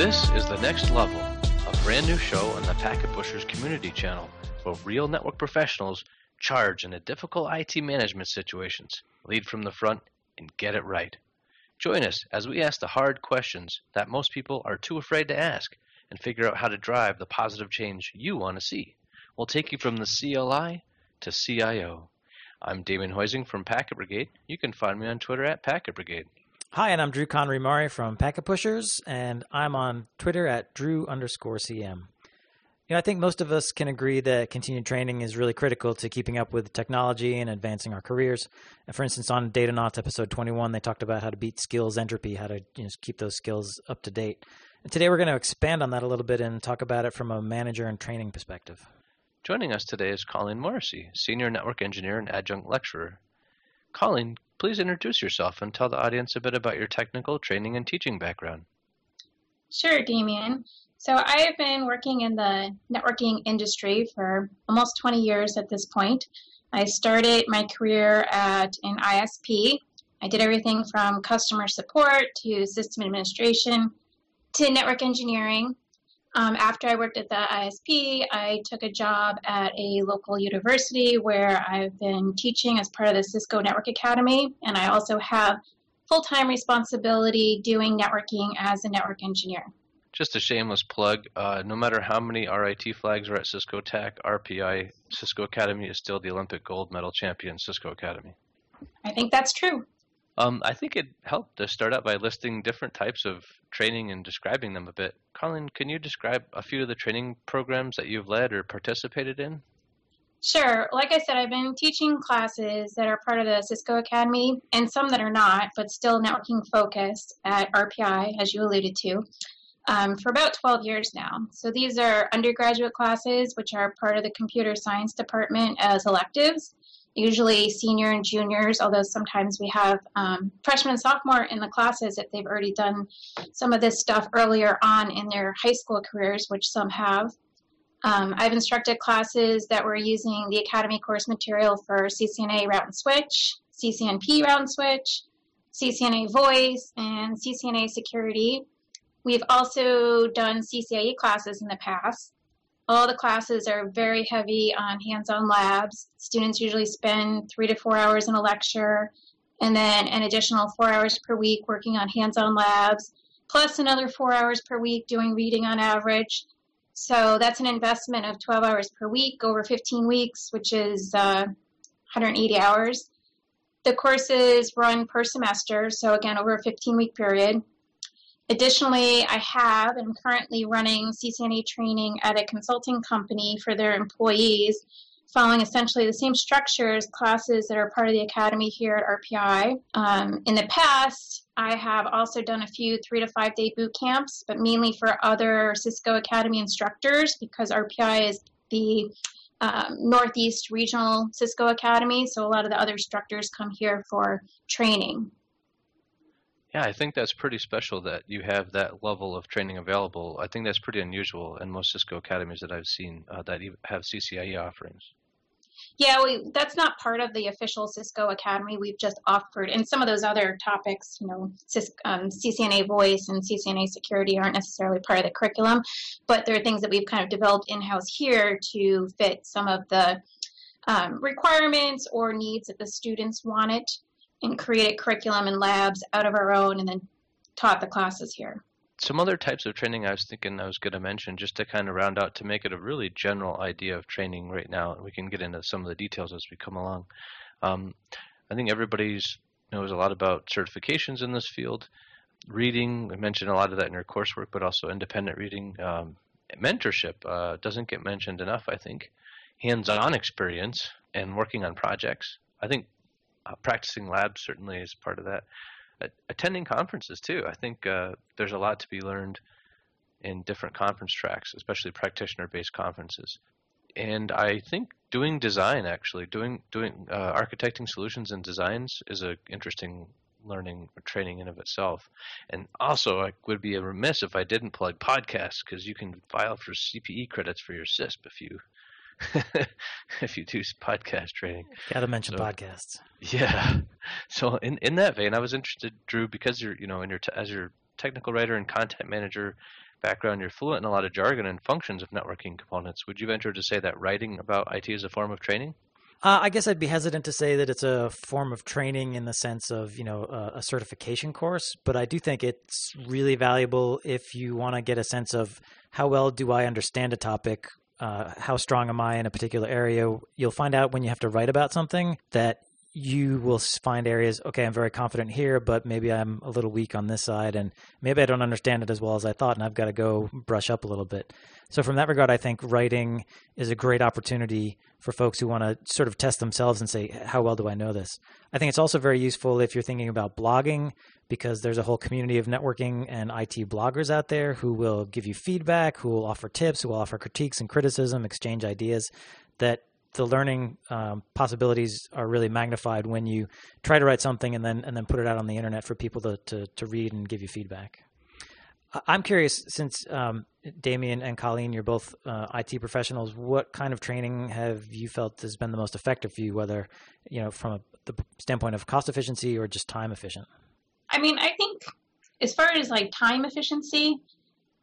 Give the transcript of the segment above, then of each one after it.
This is the next level, a brand new show on the Packet Pushers community channel where real network professionals charge in the difficult IT management situations, lead from the front, and get it right. Join us as we ask the hard questions that most people are too afraid to ask and figure out how to drive the positive change you want to see. We'll take you from the CLI to CIO. I'm Damon Hoising from Packet Brigade. You can find me on Twitter at Packet Brigade. Hi, and I'm Drew Conry Murray from Packet Pushers, and I'm on Twitter at Drew underscore CM. You know, I think most of us can agree that continued training is really critical to keeping up with technology and advancing our careers. And for instance, on Datanauts episode 21, they talked about how to beat skills entropy, how to you know, keep those skills up to date. And today we're going to expand on that a little bit and talk about it from a manager and training perspective. Joining us today is Colleen Morrissey, Senior Network Engineer and Adjunct Lecturer. Colleen, please introduce yourself and tell the audience a bit about your technical training and teaching background. Sure, Damien. So I have been working in the networking industry for almost 20 years at this point. I started my career at an ISP. I did everything from customer support to system administration to network engineering. Um, after I worked at the ISP, I took a job at a local university where I've been teaching as part of the Cisco Network Academy, and I also have full time responsibility doing networking as a network engineer. Just a shameless plug. Uh, no matter how many RIT flags are at Cisco Tech, RPI Cisco Academy is still the Olympic gold medal champion Cisco Academy. I think that's true. Um, I think it helped to start out by listing different types of training and describing them a bit. Colin, can you describe a few of the training programs that you've led or participated in? Sure. Like I said, I've been teaching classes that are part of the Cisco Academy and some that are not, but still networking focused at RPI, as you alluded to, um, for about 12 years now. So these are undergraduate classes, which are part of the computer science department as electives usually senior and juniors, although sometimes we have um, freshman and sophomore in the classes if they've already done some of this stuff earlier on in their high school careers, which some have. Um, I've instructed classes that were using the Academy course material for CCNA route and switch, CCNP route and switch, CCNA voice, and CCNA security. We've also done CCIE classes in the past. All the classes are very heavy on hands-on labs. Students usually spend three to four hours in a lecture and then an additional four hours per week working on hands-on labs, plus another four hours per week doing reading on average. So that's an investment of 12 hours per week over 15 weeks, which is uh, 180 hours. The courses run per semester, so again, over a 15 week period. Additionally, I have and I'm currently running CCNA training at a consulting company for their employees, following essentially the same structures, classes that are part of the academy here at RPI. Um, in the past, I have also done a few three to five day boot camps, but mainly for other Cisco Academy instructors because RPI is the um, Northeast Regional Cisco Academy, so a lot of the other instructors come here for training. Yeah, I think that's pretty special that you have that level of training available. I think that's pretty unusual in most Cisco academies that I've seen uh, that have CCIE offerings. Yeah, we, that's not part of the official Cisco Academy. We've just offered, and some of those other topics, you know, um, CCNA voice and CCNA security aren't necessarily part of the curriculum, but there are things that we've kind of developed in-house here to fit some of the um, requirements or needs that the students wanted and created curriculum and labs out of our own and then taught the classes here. Some other types of training I was thinking I was going to mention just to kind of round out to make it a really general idea of training right now, and we can get into some of the details as we come along. Um, I think everybody's knows a lot about certifications in this field. Reading, we mentioned a lot of that in your coursework, but also independent reading. Um, mentorship uh, doesn't get mentioned enough, I think. Hands-on experience and working on projects. I think uh, practicing labs certainly is part of that. Attending conferences too. I think uh, there's a lot to be learned in different conference tracks, especially practitioner-based conferences. And I think doing design, actually, doing doing uh, architecting solutions and designs is an interesting learning or training in of itself. And also, I would be remiss if I didn't plug podcasts because you can file for CPE credits for your CISSP if you if you do podcast training. Got to mention so, podcasts. Yeah. So in in that vein, I was interested, Drew, because you're you know in your te- as your technical writer and content manager, background, you're fluent in a lot of jargon and functions of networking components. Would you venture to say that writing about IT is a form of training? Uh, I guess I'd be hesitant to say that it's a form of training in the sense of you know a, a certification course, but I do think it's really valuable if you want to get a sense of how well do I understand a topic, uh, how strong am I in a particular area. You'll find out when you have to write about something that you will find areas okay i'm very confident here but maybe i'm a little weak on this side and maybe i don't understand it as well as i thought and i've got to go brush up a little bit. So from that regard i think writing is a great opportunity for folks who want to sort of test themselves and say how well do i know this? I think it's also very useful if you're thinking about blogging because there's a whole community of networking and it bloggers out there who will give you feedback who will offer tips who will offer critiques and criticism exchange ideas that the learning um, possibilities are really magnified when you try to write something and then and then put it out on the internet for people to to, to read and give you feedback. I'm curious, since um, Damien and Colleen, you're both uh, IT professionals. What kind of training have you felt has been the most effective for you, whether you know from a, the standpoint of cost efficiency or just time efficient? I mean, I think as far as like time efficiency,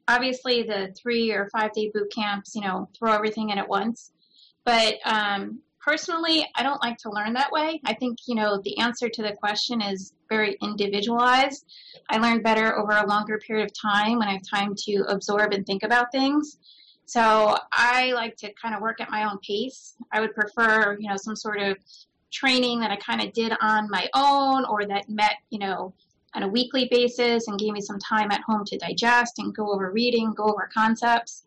obviously the three or five day boot camps, you know, throw everything in at once. But um, personally, I don't like to learn that way. I think, you know, the answer to the question is very individualized. I learn better over a longer period of time when I have time to absorb and think about things. So I like to kind of work at my own pace. I would prefer, you know, some sort of training that I kind of did on my own or that met, you know, on a weekly basis and gave me some time at home to digest and go over reading, go over concepts.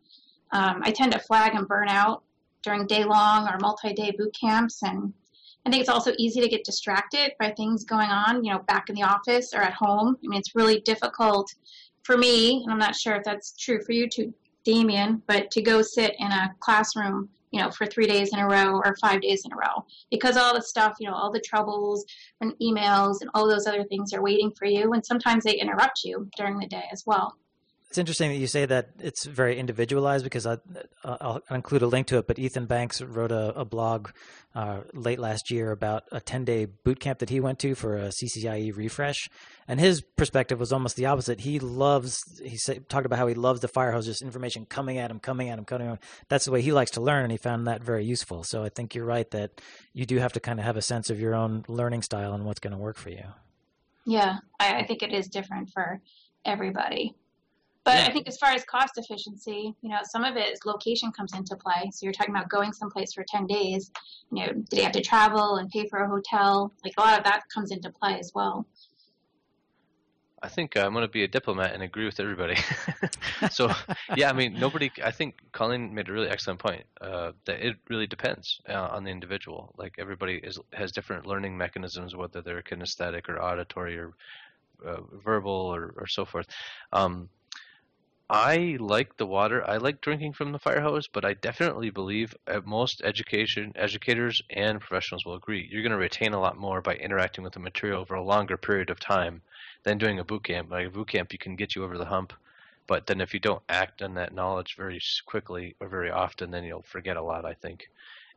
Um, I tend to flag and burn out during day long or multi day boot camps. And I think it's also easy to get distracted by things going on, you know, back in the office or at home. I mean, it's really difficult for me, and I'm not sure if that's true for you too, Damien, but to go sit in a classroom, you know, for three days in a row or five days in a row because all the stuff, you know, all the troubles and emails and all those other things are waiting for you. And sometimes they interrupt you during the day as well. It's interesting that you say that it's very individualized because I, will include a link to it. But Ethan Banks wrote a, a blog uh, late last year about a 10 day boot camp that he went to for a CCIE refresh. And his perspective was almost the opposite. He loves, he talked about how he loves the fire hose, just information coming at him, coming at him, coming at him. That's the way he likes to learn. And he found that very useful. So I think you're right that you do have to kind of have a sense of your own learning style and what's going to work for you. Yeah, I, I think it is different for everybody. But yeah. I think as far as cost efficiency, you know, some of it is location comes into play. So you're talking about going someplace for 10 days. You know, did you have to travel and pay for a hotel? Like a lot of that comes into play as well. I think uh, I'm going to be a diplomat and agree with everybody. so, yeah, I mean, nobody. I think Colleen made a really excellent point uh, that it really depends uh, on the individual. Like everybody is has different learning mechanisms, whether they're kinesthetic or auditory or uh, verbal or, or so forth. Um, I like the water. I like drinking from the fire hose, but I definitely believe uh, most education educators and professionals will agree you're going to retain a lot more by interacting with the material over a longer period of time than doing a boot camp. Like a boot camp, you can get you over the hump, but then if you don't act on that knowledge very quickly or very often, then you'll forget a lot. I think,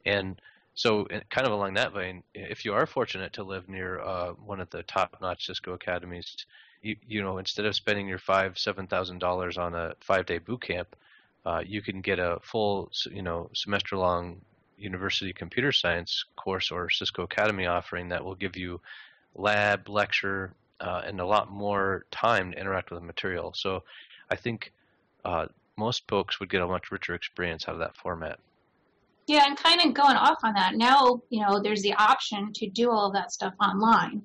and so kind of along that vein, if you are fortunate to live near uh, one of the top-notch Cisco academies, you, you know, instead of spending your five, seven thousand dollars on a five-day boot camp, uh, you can get a full, you know, semester-long university computer science course or Cisco Academy offering that will give you lab, lecture, uh, and a lot more time to interact with the material. So, I think uh, most folks would get a much richer experience out of that format. Yeah, and kind of going off on that, now, you know, there's the option to do all of that stuff online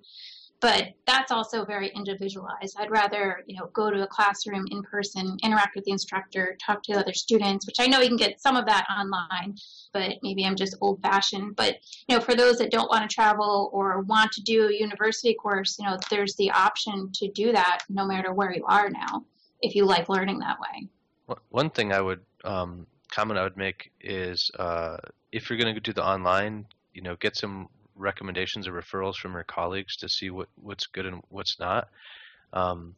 but that's also very individualized. I'd rather, you know, go to a classroom in person, interact with the instructor, talk to the other students, which I know you can get some of that online, but maybe I'm just old fashioned. But, you know, for those that don't want to travel or want to do a university course, you know, there's the option to do that no matter where you are now, if you like learning that way. One thing I would um, comment I would make is uh, if you're going to do the online, you know, get some recommendations or referrals from your colleagues to see what, what's good and what's not. Um,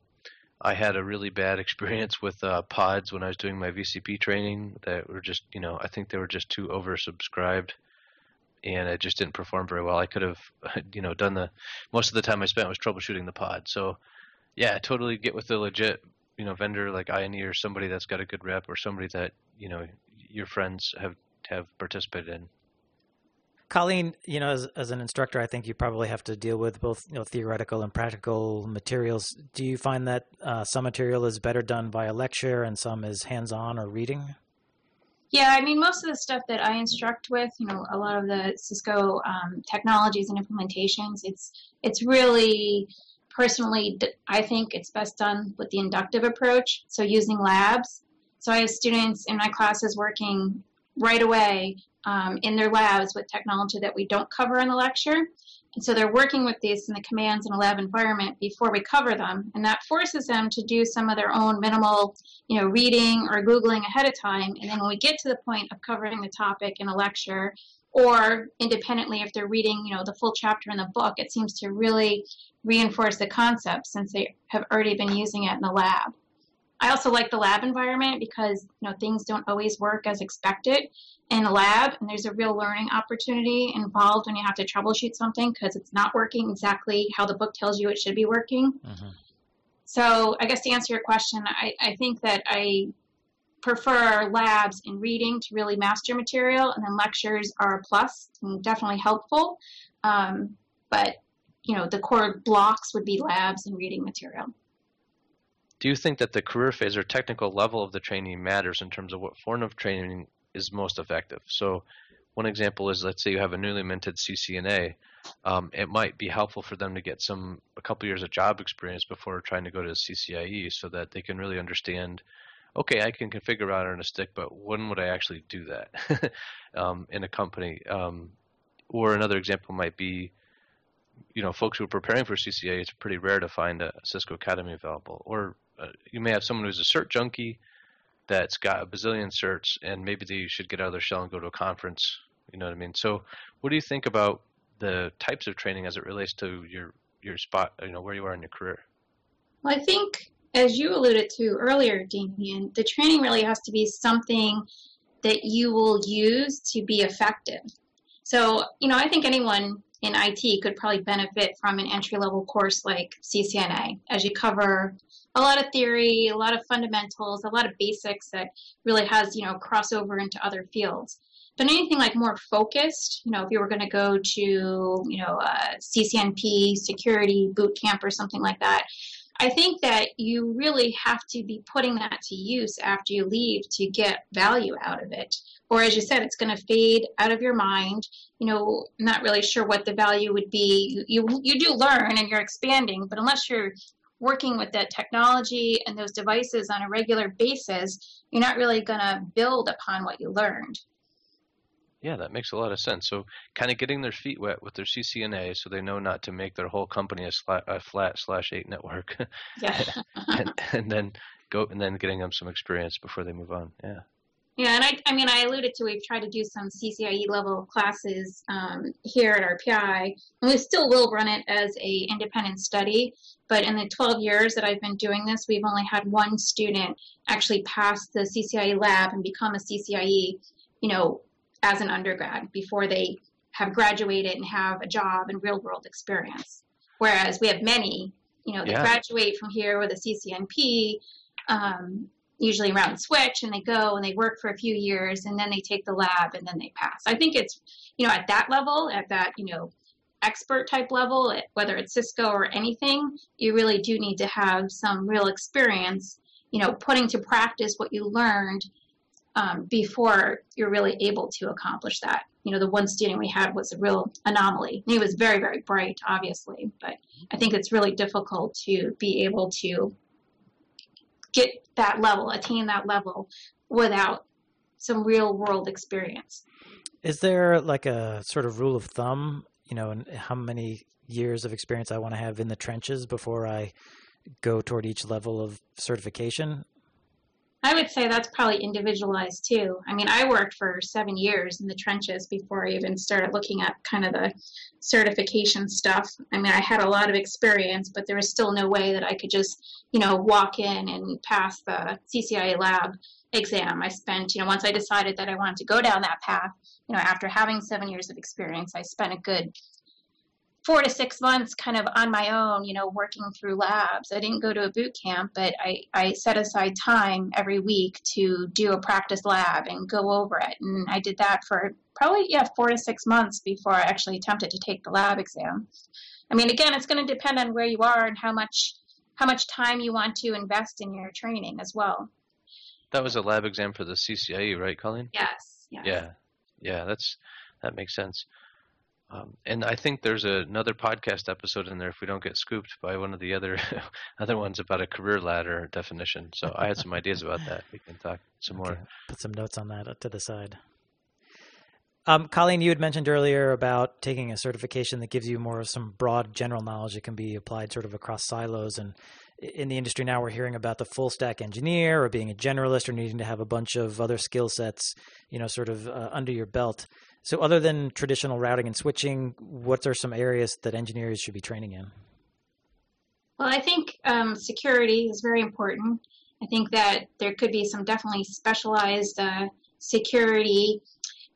I had a really bad experience with uh, pods when I was doing my VCP training that were just, you know, I think they were just too oversubscribed and it just didn't perform very well. I could have, you know, done the most of the time I spent was troubleshooting the pod. So, yeah, totally get with the legit, you know vendor like INE or somebody that's got a good rep or somebody that you know your friends have have participated in. Colleen, you know, as, as an instructor, I think you probably have to deal with both you know theoretical and practical materials. Do you find that uh, some material is better done via lecture and some is hands-on or reading? Yeah, I mean, most of the stuff that I instruct with, you know, a lot of the Cisco um, technologies and implementations, it's it's really personally, I think it's best done with the inductive approach. So using labs. So I have students in my classes working right away um, in their labs with technology that we don't cover in the lecture. And so they're working with these in the commands in a lab environment before we cover them. And that forces them to do some of their own minimal, you know, reading or Googling ahead of time. And then when we get to the point of covering the topic in a lecture, or independently, if they're reading, you know, the full chapter in the book, it seems to really reinforce the concept since they have already been using it in the lab. I also like the lab environment because you know things don't always work as expected in a lab, and there's a real learning opportunity involved when you have to troubleshoot something because it's not working exactly how the book tells you it should be working. Mm-hmm. So I guess to answer your question, I, I think that I prefer labs and reading to really master material, and then lectures are a plus and definitely helpful. Um, but you know, the core blocks would be labs and reading material. Do you think that the career phase or technical level of the training matters in terms of what form of training is most effective? So, one example is let's say you have a newly minted CCNA. Um, it might be helpful for them to get some a couple years of job experience before trying to go to CCIE, so that they can really understand. Okay, I can configure router on a stick, but when would I actually do that um, in a company? Um, or another example might be you know, folks who are preparing for CCA, it's pretty rare to find a Cisco Academy available. Or uh, you may have someone who's a cert junkie that's got a bazillion certs, and maybe they should get out of their shell and go to a conference. You know what I mean? So, what do you think about the types of training as it relates to your your spot? You know, where you are in your career. Well, I think, as you alluded to earlier, Damien, the training really has to be something that you will use to be effective. So, you know, I think anyone in IT could probably benefit from an entry level course like CCNA as you cover a lot of theory, a lot of fundamentals, a lot of basics that really has, you know, crossover into other fields. But anything like more focused, you know, if you were going to go to, you know, uh, a CCNP security boot camp or something like that, I think that you really have to be putting that to use after you leave to get value out of it. Or as you said, it's going to fade out of your mind you know, not really sure what the value would be. You, you, do learn and you're expanding, but unless you're working with that technology and those devices on a regular basis, you're not really going to build upon what you learned. Yeah, that makes a lot of sense. So, kind of getting their feet wet with their CCNA, so they know not to make their whole company a, sla- a flat slash eight network. Yeah. and, and, then go and then getting them some experience before they move on. Yeah. Yeah, and I, I mean, I alluded to we've tried to do some CCIE level classes um, here at RPI, and we still will run it as a independent study. But in the 12 years that I've been doing this, we've only had one student actually pass the CCIE lab and become a CCIE, you know, as an undergrad before they have graduated and have a job and real world experience. Whereas we have many, you know, that yeah. graduate from here with a CCNP. Um, usually around switch and they go and they work for a few years and then they take the lab and then they pass. I think it's, you know, at that level, at that, you know, expert type level, whether it's Cisco or anything, you really do need to have some real experience, you know, putting to practice what you learned um, before you're really able to accomplish that. You know, the one student we had was a real anomaly. He was very, very bright, obviously, but I think it's really difficult to be able to get that level, attain that level without some real world experience. Is there like a sort of rule of thumb, you know, and how many years of experience I want to have in the trenches before I go toward each level of certification? I would say that's probably individualized too. I mean, I worked for seven years in the trenches before I even started looking at kind of the certification stuff. I mean, I had a lot of experience, but there was still no way that I could just, you know, walk in and pass the CCIE lab exam. I spent, you know, once I decided that I wanted to go down that path, you know, after having seven years of experience, I spent a good four to six months kind of on my own, you know, working through labs. I didn't go to a boot camp, but I, I set aside time every week to do a practice lab and go over it. And I did that for probably, yeah, four to six months before I actually attempted to take the lab exam. I mean, again, it's going to depend on where you are and how much how much time you want to invest in your training as well. That was a lab exam for the CCIE, right, Colleen? Yes. yes. Yeah. Yeah, that's that makes sense. Um, and I think there's a, another podcast episode in there if we don't get scooped by one of the other other ones about a career ladder definition. So I had some ideas about that. We can talk some okay. more. Put some notes on that to the side. Um, Colleen, you had mentioned earlier about taking a certification that gives you more of some broad general knowledge that can be applied sort of across silos. And in the industry now, we're hearing about the full stack engineer or being a generalist or needing to have a bunch of other skill sets, you know, sort of uh, under your belt. So, other than traditional routing and switching, what are some areas that engineers should be training in? Well, I think um, security is very important. I think that there could be some definitely specialized uh, security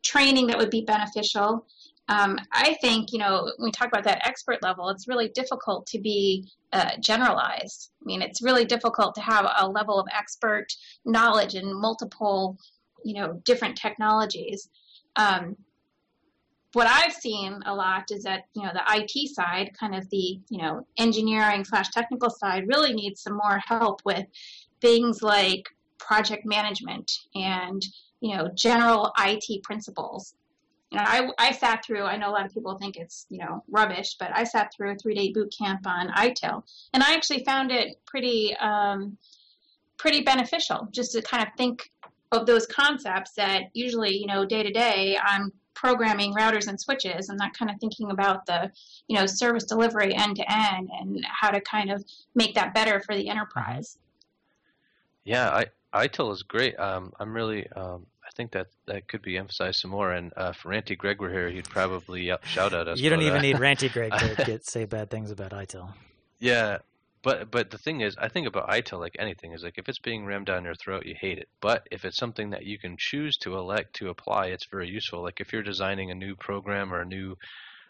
training that would be beneficial. Um, I think, you know, when we talk about that expert level, it's really difficult to be uh, generalized. I mean, it's really difficult to have a level of expert knowledge in multiple, you know, different technologies. Um, what I've seen a lot is that you know the IT side, kind of the you know engineering slash technical side, really needs some more help with things like project management and you know general IT principles. You know, I, I sat through. I know a lot of people think it's you know rubbish, but I sat through a three day boot camp on ITIL, and I actually found it pretty um, pretty beneficial just to kind of think of those concepts that usually you know day to day I'm programming routers and switches and that kind of thinking about the you know service delivery end to end and how to kind of make that better for the enterprise. Yeah i itil is great. Um, i'm really um, i think that that could be emphasized some more. And uh, if ranty greg were here he'd probably shout at us you don't even uh, need ranty greg to get, say bad things about itil yeah but but the thing is, I think about ITIL like anything is like if it's being rammed down your throat, you hate it. But if it's something that you can choose to elect to apply, it's very useful. Like if you're designing a new program or a new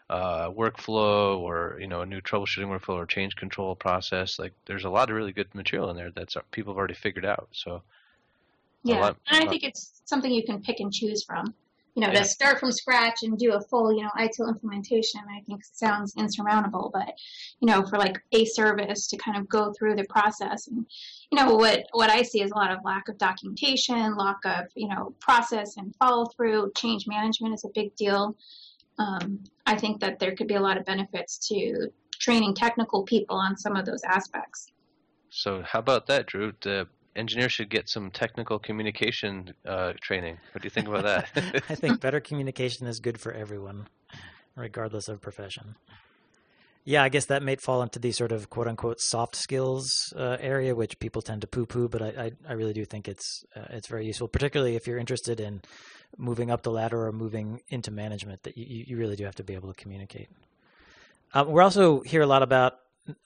uh, workflow or you know a new troubleshooting workflow or change control process, like there's a lot of really good material in there that people have already figured out. So yeah, lot, and I think it's something you can pick and choose from you know, yeah. to start from scratch and do a full, you know, ITIL implementation, I think sounds insurmountable. But, you know, for like a service to kind of go through the process and, you know, what, what I see is a lot of lack of documentation, lack of, you know, process and follow through. Change management is a big deal. Um, I think that there could be a lot of benefits to training technical people on some of those aspects. So how about that, Drew? The engineers should get some technical communication uh, training. What do you think about that? I think better communication is good for everyone, regardless of profession. Yeah, I guess that may fall into the sort of quote unquote soft skills uh, area, which people tend to poo poo, but I, I, I, really do think it's uh, it's very useful, particularly if you're interested in moving up the ladder or moving into management. That you, you really do have to be able to communicate. Um, we're also hear a lot about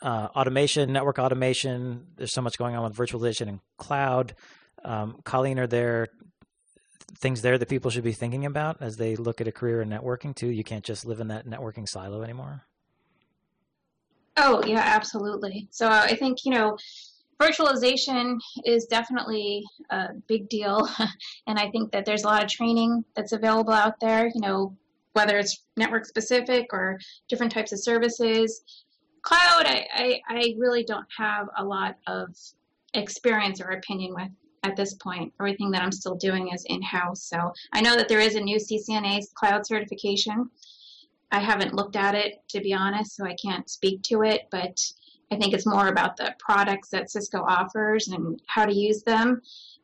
uh, automation, network automation. There's so much going on with virtualization and cloud. Um, Colleen, are there things there that people should be thinking about as they look at a career in networking too? You can't just live in that networking silo anymore. Oh yeah, absolutely. So I think you know virtualization is definitely a big deal and i think that there's a lot of training that's available out there you know whether it's network specific or different types of services cloud, I, I, I really don't have a lot of experience or opinion with at this point. Everything that I'm still doing is in-house. So I know that there is a new CCNA cloud certification. I haven't looked at it to be honest, so I can't speak to it, but I think it's more about the products that Cisco offers and how to use them.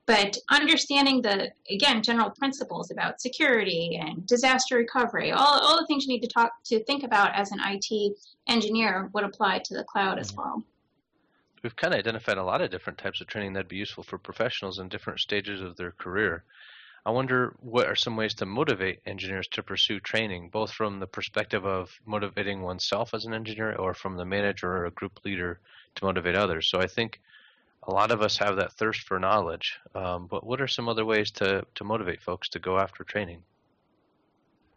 But understanding the, again, general principles about security and disaster recovery, all, all the things you need to talk to think about as an IT engineer would apply to the cloud as mm-hmm. well. We've kind of identified a lot of different types of training that'd be useful for professionals in different stages of their career. I wonder what are some ways to motivate engineers to pursue training, both from the perspective of motivating oneself as an engineer or from the manager or a group leader to motivate others. So I think a lot of us have that thirst for knowledge. Um, but what are some other ways to, to motivate folks to go after training?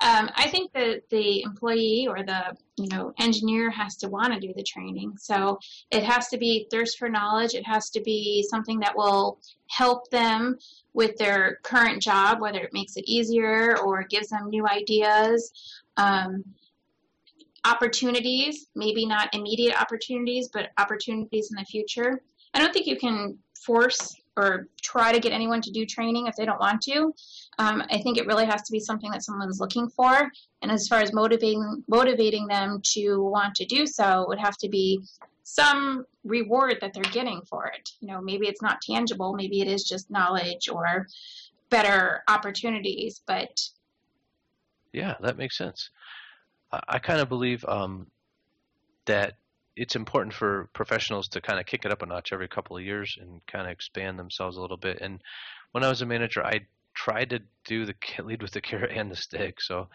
Um, I think that the employee or the you know engineer has to want to do the training. So it has to be thirst for knowledge. It has to be something that will help them with their current job, whether it makes it easier or gives them new ideas. Um, opportunities, maybe not immediate opportunities, but opportunities in the future. I don't think you can force or try to get anyone to do training if they don't want to. Um, I think it really has to be something that someone's looking for. And as far as motivating motivating them to want to do so, would have to be some reward that they're getting for it. You know, maybe it's not tangible, maybe it is just knowledge or better opportunities, but yeah, that makes sense. I, I kind of believe um, that it's important for professionals to kind of kick it up a notch every couple of years and kind of expand themselves a little bit. And when I was a manager, I tried to do the lead with the carrot and the stick. So,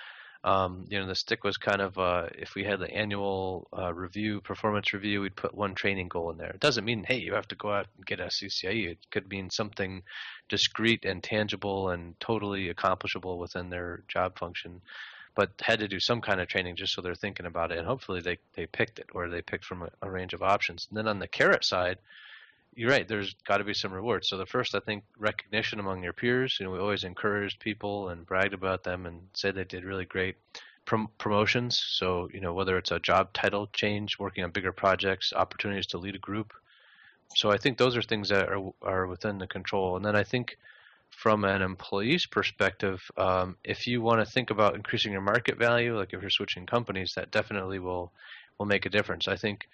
um, you know, the stick was kind of uh, if we had the annual uh, review, performance review, we'd put one training goal in there. It doesn't mean hey, you have to go out and get a CCIE. It could mean something discrete and tangible and totally accomplishable within their job function but had to do some kind of training just so they're thinking about it. And hopefully they, they picked it or they picked from a, a range of options. And then on the carrot side, you're right, there's got to be some rewards. So the first, I think, recognition among your peers. You know, we always encouraged people and bragged about them and said they did really great. Prom- promotions, so you know whether it's a job title change, working on bigger projects, opportunities to lead a group. So I think those are things that are are within the control. And then I think from an employee's perspective, um, if you want to think about increasing your market value, like if you're switching companies, that definitely will will make a difference. I think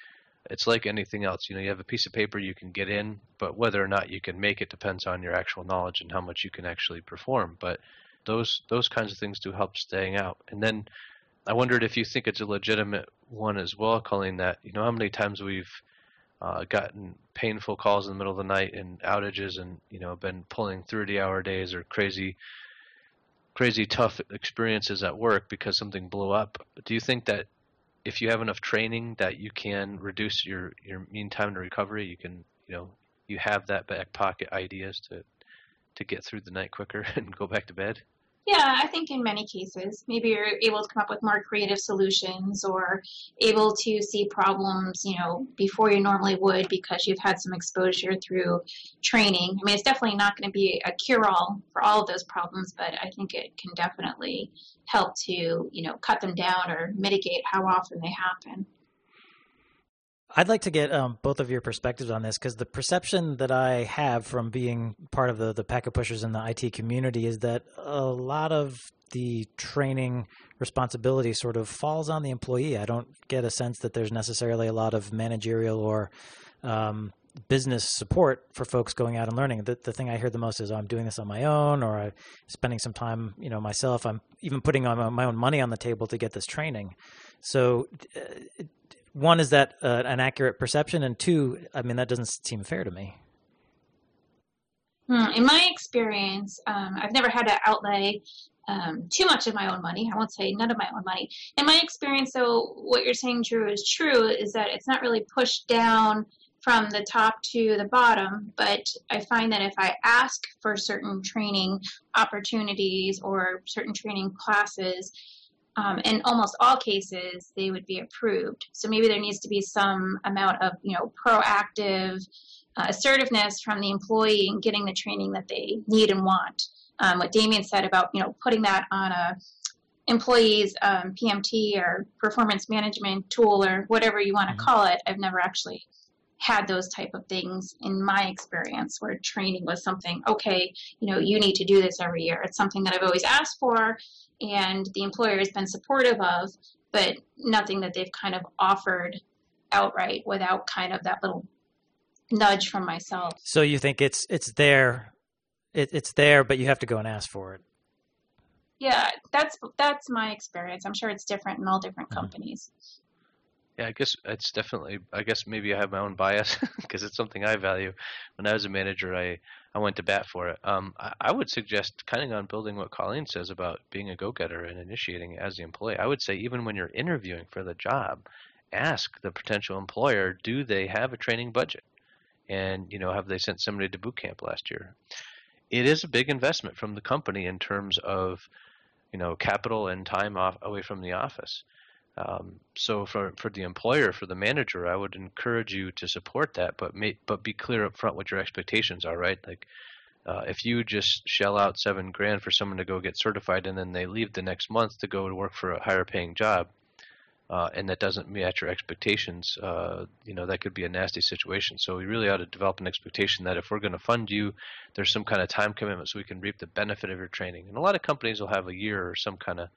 it's like anything else. You know, you have a piece of paper you can get in, but whether or not you can make it depends on your actual knowledge and how much you can actually perform. But those those kinds of things do help staying out. And then I wondered if you think it's a legitimate one as well, Colleen. That you know how many times we've uh, gotten painful calls in the middle of the night and outages, and you know been pulling 30-hour days or crazy, crazy tough experiences at work because something blew up. Do you think that if you have enough training that you can reduce your your mean time to recovery, you can you know you have that back pocket ideas to to get through the night quicker and go back to bed? Yeah, I think in many cases, maybe you're able to come up with more creative solutions or able to see problems, you know, before you normally would because you've had some exposure through training. I mean, it's definitely not going to be a cure-all for all of those problems, but I think it can definitely help to, you know, cut them down or mitigate how often they happen. I'd like to get um, both of your perspectives on this because the perception that I have from being part of the the packet pushers in the IT community is that a lot of the training responsibility sort of falls on the employee. I don't get a sense that there's necessarily a lot of managerial or um, business support for folks going out and learning. The, the thing I hear the most is, oh, I'm doing this on my own, or I'm spending some time, you know, myself. I'm even putting my own money on the table to get this training. So, uh, one is that uh, an accurate perception, and two, I mean that doesn't seem fair to me. Hmm, in my experience, um, I've never had to outlay um, too much of my own money. I won't say none of my own money. In my experience, though, what you're saying, Drew, is true. Is that it's not really pushed down from the top to the bottom, but I find that if I ask for certain training opportunities or certain training classes, um, in almost all cases they would be approved. So maybe there needs to be some amount of you know proactive uh, assertiveness from the employee in getting the training that they need and want. Um, what Damien said about you know putting that on a employee's um, PMT or performance management tool or whatever you want to mm-hmm. call it. I've never actually had those type of things in my experience where training was something okay you know you need to do this every year it's something that i've always asked for and the employer has been supportive of, but nothing that they've kind of offered outright without kind of that little nudge from myself. So you think it's it's there, it, it's there, but you have to go and ask for it. Yeah, that's that's my experience. I'm sure it's different in all different mm-hmm. companies. Yeah, I guess it's definitely. I guess maybe I have my own bias because it's something I value. When I was a manager, I I went to bat for it. Um, I, I would suggest kind of on building what Colleen says about being a go-getter and initiating as the employee. I would say even when you're interviewing for the job, ask the potential employer, do they have a training budget? And you know, have they sent somebody to boot camp last year? It is a big investment from the company in terms of you know, capital and time off away from the office. Um, so for for the employer, for the manager, I would encourage you to support that, but may, but be clear up front what your expectations are, right? Like uh, if you just shell out seven grand for someone to go get certified and then they leave the next month to go to work for a higher paying job, uh, and that doesn't match your expectations, uh, you know that could be a nasty situation. So we really ought to develop an expectation that if we're going to fund you, there's some kind of time commitment so we can reap the benefit of your training. And a lot of companies will have a year or some kind of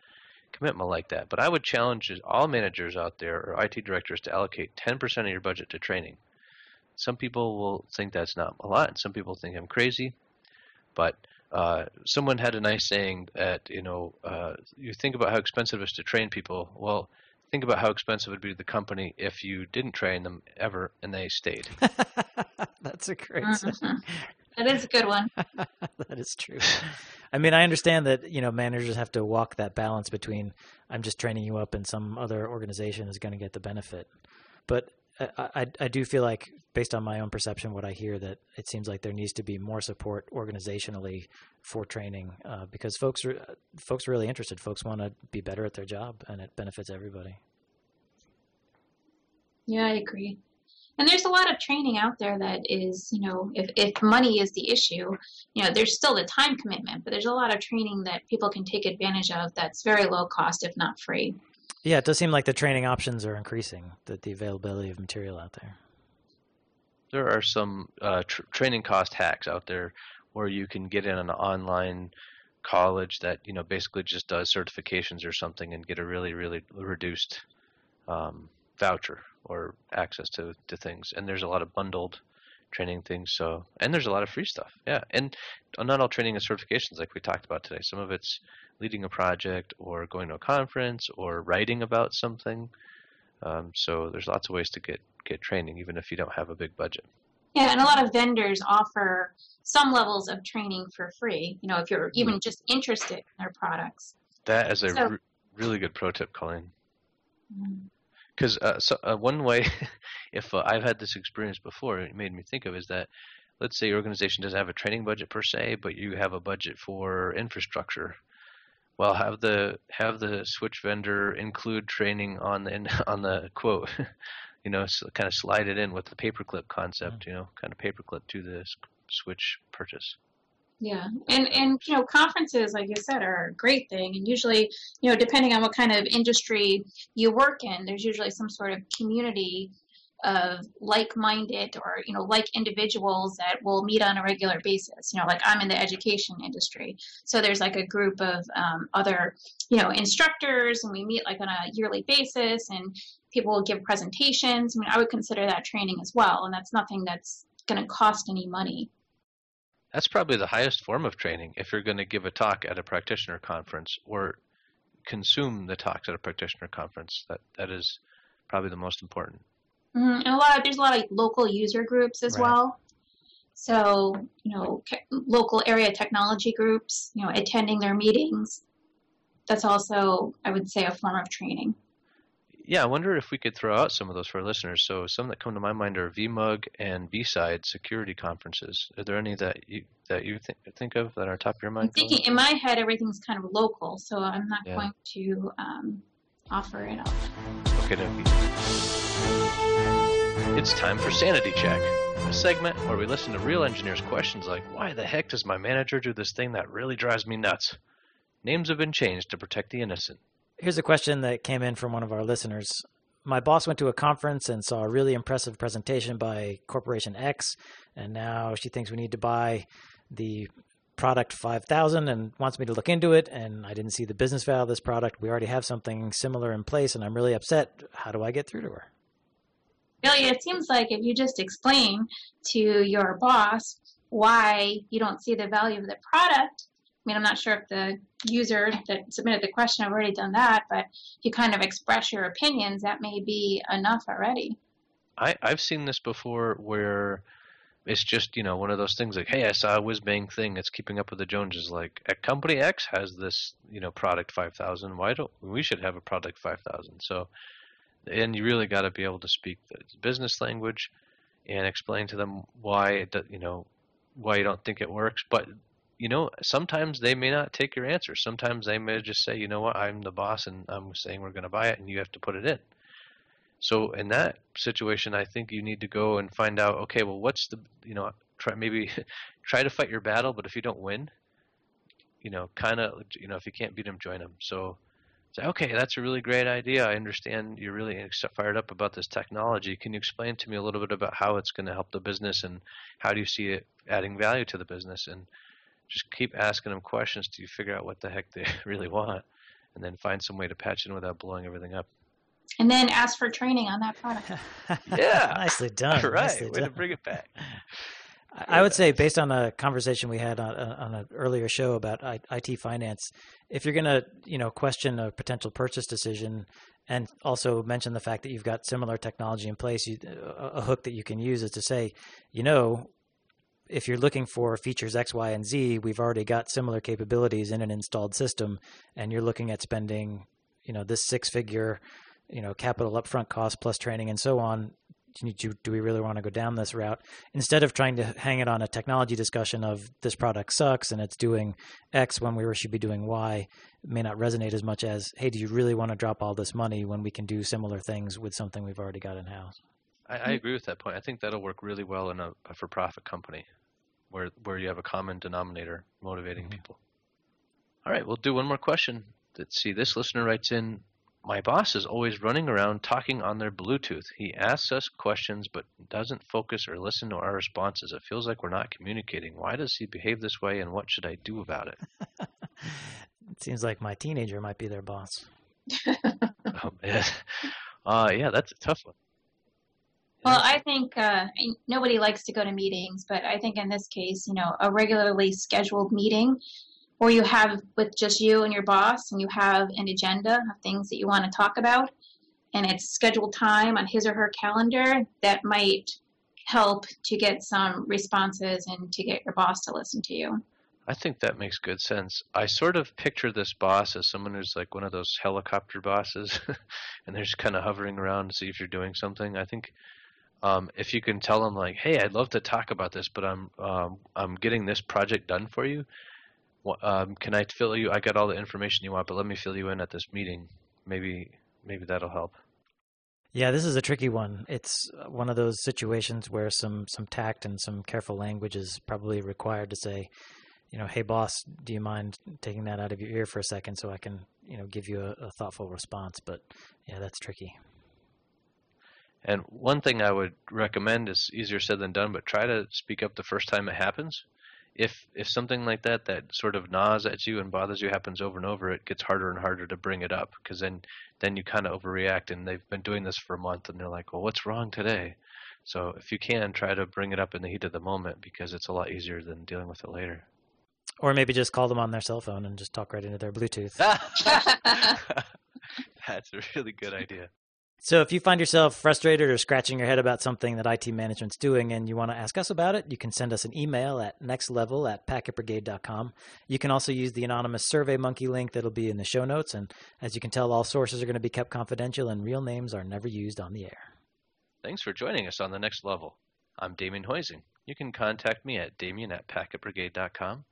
commitment like that. But I would challenge all managers out there or IT directors to allocate 10% of your budget to training. Some people will think that's not a lot, and some people think I'm crazy. But uh, someone had a nice saying that you know uh, you think about how expensive it is to train people. Well, think about how expensive it would be to the company if you didn't train them ever and they stayed. That's a great mm-hmm. That is a good one. that is true. I mean, I understand that you know managers have to walk that balance between I'm just training you up, and some other organization is going to get the benefit. But I, I, I do feel like, based on my own perception, what I hear that it seems like there needs to be more support organizationally for training uh, because folks are folks are really interested. Folks want to be better at their job, and it benefits everybody. Yeah, I agree. And there's a lot of training out there that is, you know, if, if money is the issue, you know, there's still the time commitment, but there's a lot of training that people can take advantage of that's very low cost, if not free. Yeah, it does seem like the training options are increasing, that the availability of material out there. There are some uh, tr- training cost hacks out there where you can get in an online college that you know basically just does certifications or something and get a really really reduced um, voucher or access to, to things. And there's a lot of bundled training things. So, and there's a lot of free stuff. Yeah. And not all training is certifications like we talked about today. Some of it's leading a project or going to a conference or writing about something. Um, so there's lots of ways to get, get training, even if you don't have a big budget. Yeah, and a lot of vendors offer some levels of training for free. You know, if you're even just interested in their products. That is a so, really good pro tip, Colleen. Mm-hmm because uh, so, uh, one way, if uh, I've had this experience before, it made me think of is that, let's say your organization doesn't have a training budget per se, but you have a budget for infrastructure. Well, have the have the switch vendor include training on the on the quote, you know, so kind of slide it in with the paperclip concept, mm-hmm. you know, kind of paperclip to the switch purchase. Yeah, and and you know conferences, like you said, are a great thing. And usually, you know, depending on what kind of industry you work in, there's usually some sort of community of like-minded or you know like individuals that will meet on a regular basis. You know, like I'm in the education industry, so there's like a group of um, other you know instructors, and we meet like on a yearly basis, and people will give presentations. I mean, I would consider that training as well, and that's nothing that's going to cost any money. That's probably the highest form of training if you're going to give a talk at a practitioner conference or consume the talks at a practitioner conference. That that is probably the most important. Mm-hmm. And a lot of, there's a lot of local user groups as right. well. So you know, local area technology groups. You know, attending their meetings. That's also, I would say, a form of training yeah, I wonder if we could throw out some of those for our listeners. So some that come to my mind are VMUG and BSide security conferences. Are there any that you that you think think of that are top of your mind? I'm thinking in my head everything's kind of local, so I'm not yeah. going to um, offer it up. Okay, dokie. It's time for Sanity Check, a segment where we listen to real engineers' questions like, "Why the heck does my manager do this thing that really drives me nuts?" Names have been changed to protect the innocent. Here's a question that came in from one of our listeners. My boss went to a conference and saw a really impressive presentation by Corporation X, and now she thinks we need to buy the product 5000 and wants me to look into it and I didn't see the business value of this product. We already have something similar in place and I'm really upset. How do I get through to her? Really, it seems like if you just explain to your boss why you don't see the value of the product, I mean, I'm not sure if the user that submitted the question have already done that, but if you kind of express your opinions, that may be enough already. I, I've seen this before where it's just, you know, one of those things like, hey, I saw a whiz bang thing that's keeping up with the Joneses. Like, a company X has this, you know, product 5000. Why don't we should have a product 5000? So, and you really got to be able to speak the business language and explain to them why, it, you know, why you don't think it works. But you know, sometimes they may not take your answer. Sometimes they may just say, you know what, I'm the boss and I'm saying we're going to buy it and you have to put it in. So in that situation, I think you need to go and find out, okay, well, what's the, you know, try maybe try to fight your battle, but if you don't win, you know, kind of, you know, if you can't beat them, join them. So say, okay, that's a really great idea. I understand you're really fired up about this technology. Can you explain to me a little bit about how it's going to help the business and how do you see it adding value to the business? And just keep asking them questions till you figure out what the heck they really want, and then find some way to patch in without blowing everything up. And then ask for training on that product. yeah, nicely done. Right, nicely way done. to bring it back. I would say, based on a conversation we had on, on an earlier show about IT finance, if you're going to, you know, question a potential purchase decision, and also mention the fact that you've got similar technology in place, you, a hook that you can use is to say, you know, if you're looking for features X, Y, and Z, we've already got similar capabilities in an installed system, and you're looking at spending, you know, this six-figure, you know, capital upfront cost plus training and so on. Do, do we really want to go down this route? Instead of trying to hang it on a technology discussion of this product sucks and it's doing x when we should be doing y may not resonate as much as hey do you really want to drop all this money when we can do similar things with something we've already got in house I, I, hmm. agree with that point. I think that'll work really well in a, a for-profit company where where you have a common denominator motivating mm-hmm. people all right we'll do one more question let's see this listener writes in my boss is always running around talking on their Bluetooth. He asks us questions but doesn't focus or listen to our responses. It feels like we're not communicating. Why does he behave this way and what should I do about it? it seems like my teenager might be their boss. oh, man. Uh, yeah, that's a tough one. Well, I think uh, nobody likes to go to meetings, but I think in this case, you know, a regularly scheduled meeting where you have with just you and your boss and you have an agenda of things that you want to talk about and it's scheduled time on his or her calendar that might help to get some responses and to get your boss to listen to you. I think that makes good sense. I sort of picture this boss as someone who's like one of those helicopter bosses, and they're just kind of hovering around to see if you're doing something. I think um, if you can tell them like, "Hey, I'd love to talk about this, but I'm um, I'm getting this project done for you," um, can I fill you? I got all the information you want, but let me fill you in at this meeting. Maybe maybe that'll help. Yeah, this is a tricky one. It's one of those situations where some some tact and some careful language is probably required to say, you know, hey boss, do you mind taking that out of your ear for a second so I can, you know, give you a, a thoughtful response? But yeah, that's tricky. And one thing I would recommend is easier said than done, but try to speak up the first time it happens if if something like that that sort of gnaws at you and bothers you happens over and over, it gets harder and harder to bring it up because then then you kind of overreact. And they've been doing this for a month, and they're like, "Well, what's wrong today?" So if you can, try to bring it up in the heat of the moment because it's a lot easier than dealing with it later. Or maybe just call them on their cell phone and just talk right into their Bluetooth. That's a really good idea. So if you find yourself frustrated or scratching your head about something that IT management's doing and you want to ask us about it, you can send us an email at nextlevel at packetbrigade.com. You can also use the anonymous SurveyMonkey link that'll be in the show notes. And as you can tell, all sources are going to be kept confidential and real names are never used on the air. Thanks for joining us on The Next Level. I'm Damien Hoising. You can contact me at damien at packetbrigade.com.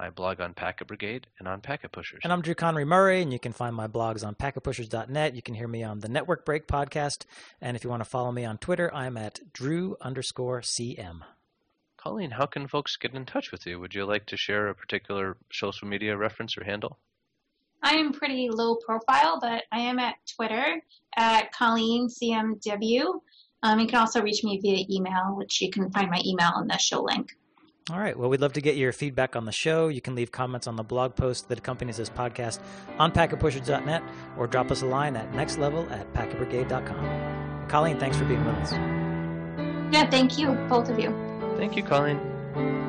I blog on Packet Brigade and on Packet Pushers. And I'm Drew Conry Murray, and you can find my blogs on packetpushers.net. You can hear me on the Network Break podcast. And if you want to follow me on Twitter, I'm at Drew underscore CM. Colleen, how can folks get in touch with you? Would you like to share a particular social media reference or handle? I am pretty low profile, but I am at Twitter at Colleen CMW. Um, you can also reach me via email, which you can find my email in the show link. All right. Well, we'd love to get your feedback on the show. You can leave comments on the blog post that accompanies this podcast on packetpushers.net or drop us a line at nextlevel at packetbrigade.com. Colleen, thanks for being with us. Yeah, thank you, both of you. Thank you, Colleen.